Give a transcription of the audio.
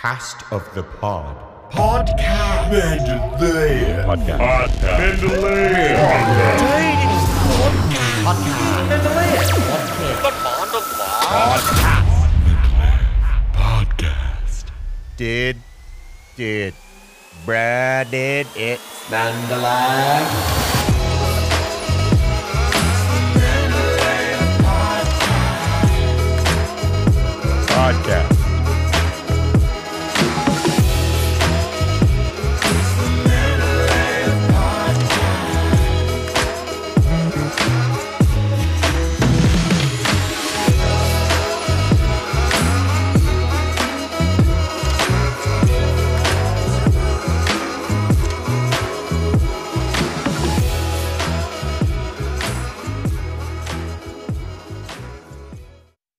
Cast of the Pod. Podcast. Mandalay. Podcast. Podcast. Mandalay. Podcast. Podcast. Mandalay. Podcast. The Bond of Law. Podcast. Podcast. Dude. Dude. Bruh, did it. Mandalay. podcast.